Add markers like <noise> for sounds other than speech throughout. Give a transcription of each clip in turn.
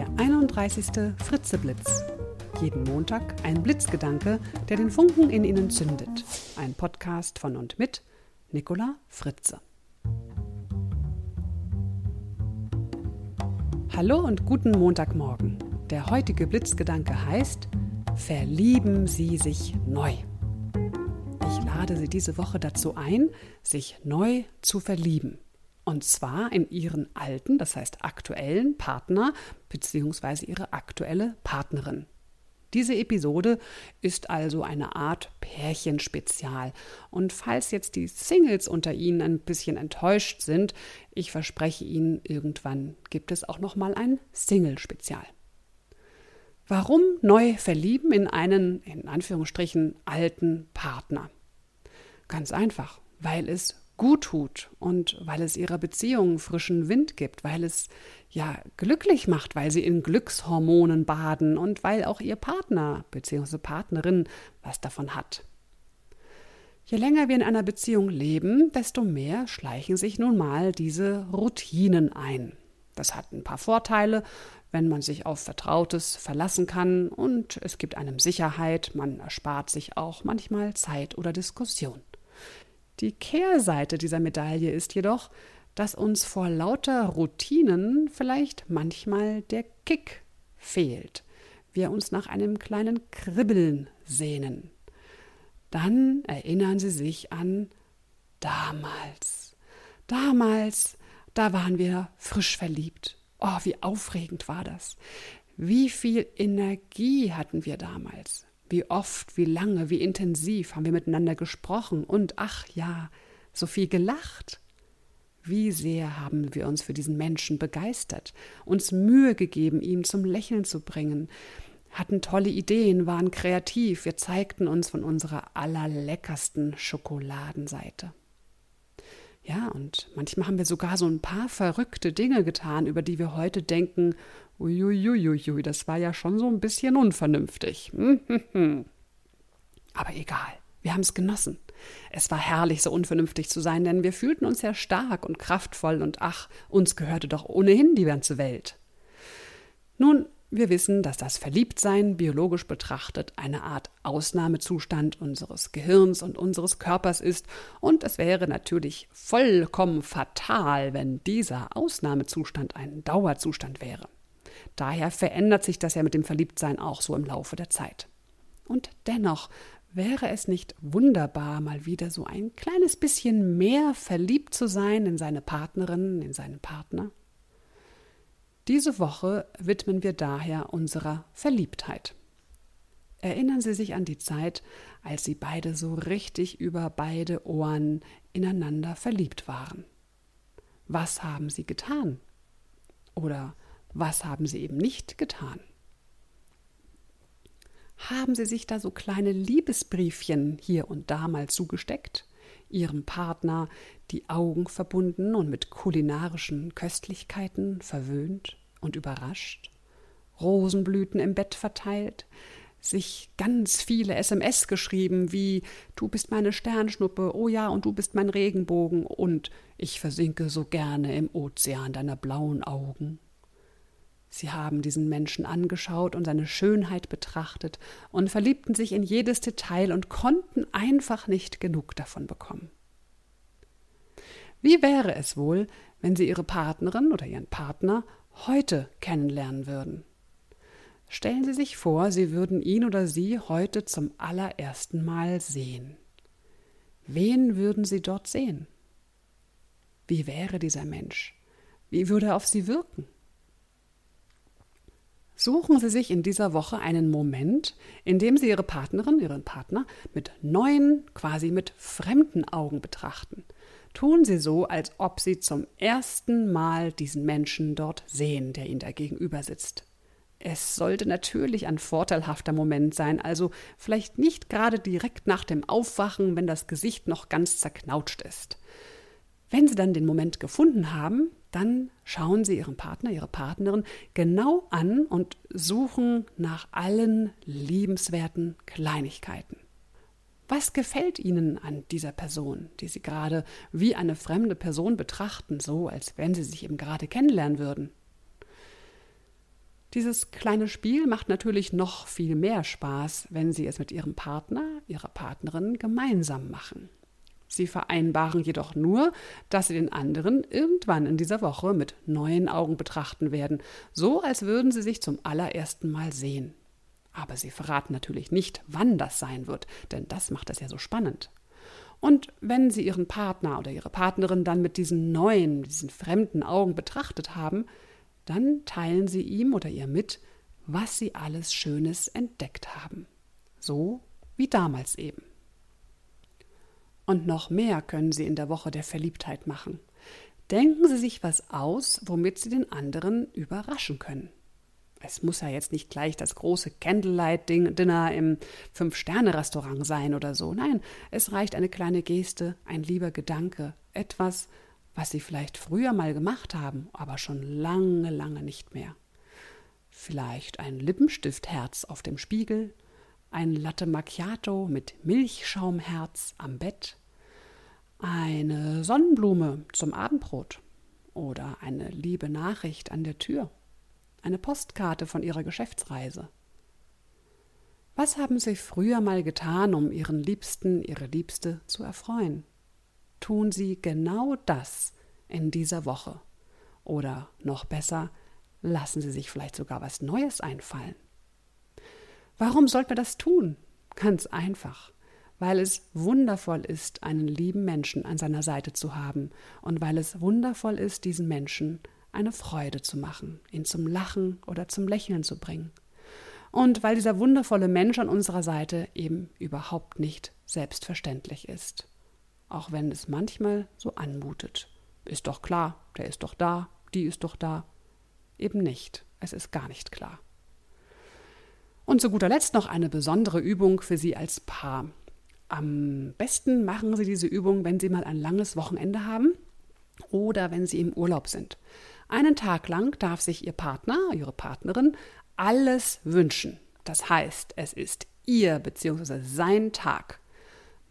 der 31. Fritzeblitz. Jeden Montag ein Blitzgedanke, der den Funken in Ihnen zündet. Ein Podcast von und mit Nicola Fritze. Hallo und guten Montagmorgen. Der heutige Blitzgedanke heißt Verlieben Sie sich neu. Ich lade Sie diese Woche dazu ein, sich neu zu verlieben. Und zwar in ihren alten, das heißt aktuellen Partner bzw. ihre aktuelle Partnerin. Diese Episode ist also eine Art Pärchenspezial. Und falls jetzt die Singles unter Ihnen ein bisschen enttäuscht sind, ich verspreche Ihnen, irgendwann gibt es auch noch mal ein Single-Spezial. Warum neu verlieben in einen, in Anführungsstrichen, alten Partner? Ganz einfach, weil es gut tut und weil es ihrer Beziehung frischen Wind gibt, weil es ja glücklich macht, weil sie in Glückshormonen baden und weil auch ihr Partner bzw. Partnerin was davon hat. Je länger wir in einer Beziehung leben, desto mehr schleichen sich nun mal diese Routinen ein. Das hat ein paar Vorteile, wenn man sich auf Vertrautes verlassen kann und es gibt einem Sicherheit, man erspart sich auch manchmal Zeit oder Diskussion. Die Kehrseite dieser Medaille ist jedoch, dass uns vor lauter Routinen vielleicht manchmal der Kick fehlt, wir uns nach einem kleinen Kribbeln sehnen. Dann erinnern Sie sich an damals. Damals, da waren wir frisch verliebt. Oh, wie aufregend war das. Wie viel Energie hatten wir damals. Wie oft, wie lange, wie intensiv haben wir miteinander gesprochen und ach ja, so viel gelacht. Wie sehr haben wir uns für diesen Menschen begeistert, uns Mühe gegeben, ihn zum Lächeln zu bringen, hatten tolle Ideen, waren kreativ, wir zeigten uns von unserer allerleckersten Schokoladenseite. Ja, und manchmal haben wir sogar so ein paar verrückte Dinge getan, über die wir heute denken, Uiuiuiui, das war ja schon so ein bisschen unvernünftig. <laughs> Aber egal, wir haben es genossen. Es war herrlich, so unvernünftig zu sein, denn wir fühlten uns ja stark und kraftvoll und ach, uns gehörte doch ohnehin die ganze Welt. Nun, wir wissen, dass das Verliebtsein biologisch betrachtet eine Art Ausnahmezustand unseres Gehirns und unseres Körpers ist, und es wäre natürlich vollkommen fatal, wenn dieser Ausnahmezustand ein Dauerzustand wäre. Daher verändert sich das ja mit dem Verliebtsein auch so im Laufe der Zeit. Und dennoch wäre es nicht wunderbar, mal wieder so ein kleines bisschen mehr verliebt zu sein in seine Partnerin, in seinen Partner? Diese Woche widmen wir daher unserer Verliebtheit. Erinnern Sie sich an die Zeit, als Sie beide so richtig über beide Ohren ineinander verliebt waren. Was haben Sie getan? Oder was haben sie eben nicht getan? Haben sie sich da so kleine Liebesbriefchen hier und da mal zugesteckt, ihrem Partner die Augen verbunden und mit kulinarischen Köstlichkeiten verwöhnt und überrascht, Rosenblüten im Bett verteilt, sich ganz viele SMS geschrieben wie Du bist meine Sternschnuppe, oh ja, und du bist mein Regenbogen und ich versinke so gerne im Ozean deiner blauen Augen. Sie haben diesen Menschen angeschaut und seine Schönheit betrachtet und verliebten sich in jedes Detail und konnten einfach nicht genug davon bekommen. Wie wäre es wohl, wenn Sie Ihre Partnerin oder Ihren Partner heute kennenlernen würden? Stellen Sie sich vor, Sie würden ihn oder sie heute zum allerersten Mal sehen. Wen würden Sie dort sehen? Wie wäre dieser Mensch? Wie würde er auf Sie wirken? Suchen Sie sich in dieser Woche einen Moment, in dem Sie Ihre Partnerin, Ihren Partner mit neuen, quasi mit fremden Augen betrachten. Tun Sie so, als ob Sie zum ersten Mal diesen Menschen dort sehen, der Ihnen da gegenüber sitzt. Es sollte natürlich ein vorteilhafter Moment sein, also vielleicht nicht gerade direkt nach dem Aufwachen, wenn das Gesicht noch ganz zerknautscht ist. Wenn Sie dann den Moment gefunden haben, dann schauen Sie Ihren Partner, Ihre Partnerin genau an und suchen nach allen liebenswerten Kleinigkeiten. Was gefällt Ihnen an dieser Person, die Sie gerade wie eine fremde Person betrachten, so als wenn Sie sich eben gerade kennenlernen würden? Dieses kleine Spiel macht natürlich noch viel mehr Spaß, wenn Sie es mit Ihrem Partner, Ihrer Partnerin gemeinsam machen. Sie vereinbaren jedoch nur, dass Sie den anderen irgendwann in dieser Woche mit neuen Augen betrachten werden, so als würden Sie sich zum allerersten Mal sehen. Aber Sie verraten natürlich nicht, wann das sein wird, denn das macht es ja so spannend. Und wenn Sie Ihren Partner oder Ihre Partnerin dann mit diesen neuen, diesen fremden Augen betrachtet haben, dann teilen Sie ihm oder ihr mit, was Sie alles Schönes entdeckt haben. So wie damals eben. Und noch mehr können Sie in der Woche der Verliebtheit machen. Denken Sie sich was aus, womit Sie den anderen überraschen können. Es muss ja jetzt nicht gleich das große Candlelight-Dinner im Fünf-Sterne-Restaurant sein oder so. Nein, es reicht eine kleine Geste, ein lieber Gedanke, etwas, was Sie vielleicht früher mal gemacht haben, aber schon lange, lange nicht mehr. Vielleicht ein Lippenstiftherz auf dem Spiegel, ein Latte Macchiato mit Milchschaumherz am Bett, eine Sonnenblume zum Abendbrot oder eine liebe Nachricht an der Tür, eine Postkarte von Ihrer Geschäftsreise. Was haben Sie früher mal getan, um Ihren Liebsten, Ihre Liebste zu erfreuen? tun Sie genau das in dieser Woche. Oder noch besser, lassen Sie sich vielleicht sogar was Neues einfallen. Warum sollten wir das tun? Ganz einfach, weil es wundervoll ist, einen lieben Menschen an seiner Seite zu haben und weil es wundervoll ist, diesen Menschen eine Freude zu machen, ihn zum Lachen oder zum Lächeln zu bringen. Und weil dieser wundervolle Mensch an unserer Seite eben überhaupt nicht selbstverständlich ist auch wenn es manchmal so anmutet. Ist doch klar, der ist doch da, die ist doch da. Eben nicht, es ist gar nicht klar. Und zu guter Letzt noch eine besondere Übung für Sie als Paar. Am besten machen Sie diese Übung, wenn Sie mal ein langes Wochenende haben oder wenn Sie im Urlaub sind. Einen Tag lang darf sich Ihr Partner, Ihre Partnerin alles wünschen. Das heißt, es ist Ihr bzw. sein Tag.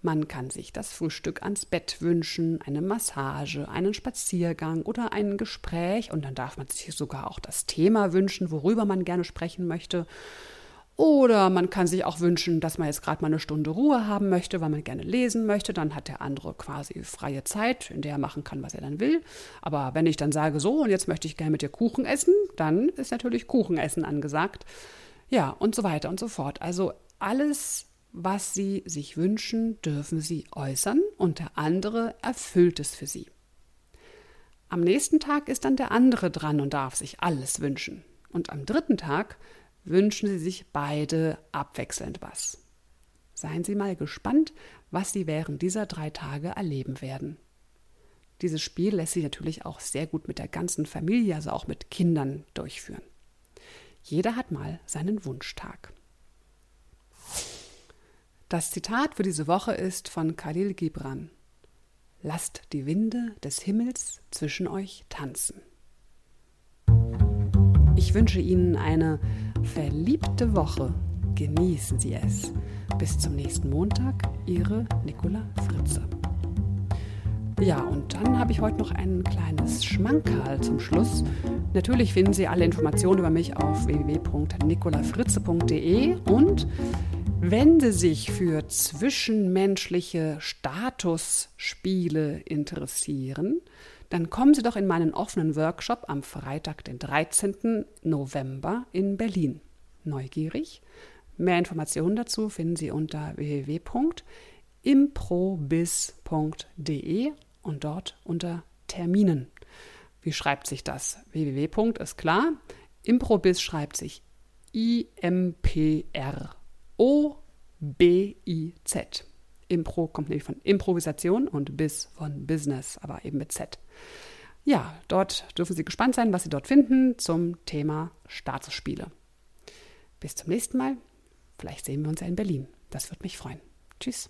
Man kann sich das Frühstück ans Bett wünschen, eine Massage, einen Spaziergang oder ein Gespräch und dann darf man sich sogar auch das Thema wünschen, worüber man gerne sprechen möchte. Oder man kann sich auch wünschen, dass man jetzt gerade mal eine Stunde Ruhe haben möchte, weil man gerne lesen möchte. Dann hat der andere quasi freie Zeit, in der er machen kann, was er dann will. Aber wenn ich dann sage, so, und jetzt möchte ich gerne mit dir Kuchen essen, dann ist natürlich Kuchenessen angesagt. Ja, und so weiter und so fort. Also alles was Sie sich wünschen, dürfen Sie äußern und der andere erfüllt es für Sie. Am nächsten Tag ist dann der andere dran und darf sich alles wünschen. Und am dritten Tag wünschen Sie sich beide abwechselnd was. Seien Sie mal gespannt, was Sie während dieser drei Tage erleben werden. Dieses Spiel lässt sich natürlich auch sehr gut mit der ganzen Familie, also auch mit Kindern, durchführen. Jeder hat mal seinen Wunschtag. Das Zitat für diese Woche ist von Khalil Gibran. Lasst die Winde des Himmels zwischen euch tanzen. Ich wünsche Ihnen eine verliebte Woche. Genießen Sie es. Bis zum nächsten Montag, Ihre Nicola Fritze. Ja, und dann habe ich heute noch ein kleines Schmankerl zum Schluss. Natürlich finden Sie alle Informationen über mich auf www.nicolafritze.de und wenn Sie sich für zwischenmenschliche Statusspiele interessieren, dann kommen Sie doch in meinen offenen Workshop am Freitag, den 13. November in Berlin. Neugierig? Mehr Informationen dazu finden Sie unter www.improbiz.de und dort unter Terminen. Wie schreibt sich das? www. ist klar. Improbiz schreibt sich I-M-P-R O-B-I-Z. Impro kommt nämlich von Improvisation und Bis von Business, aber eben mit Z. Ja, dort dürfen Sie gespannt sein, was Sie dort finden zum Thema Statusspiele. Bis zum nächsten Mal. Vielleicht sehen wir uns ja in Berlin. Das würde mich freuen. Tschüss.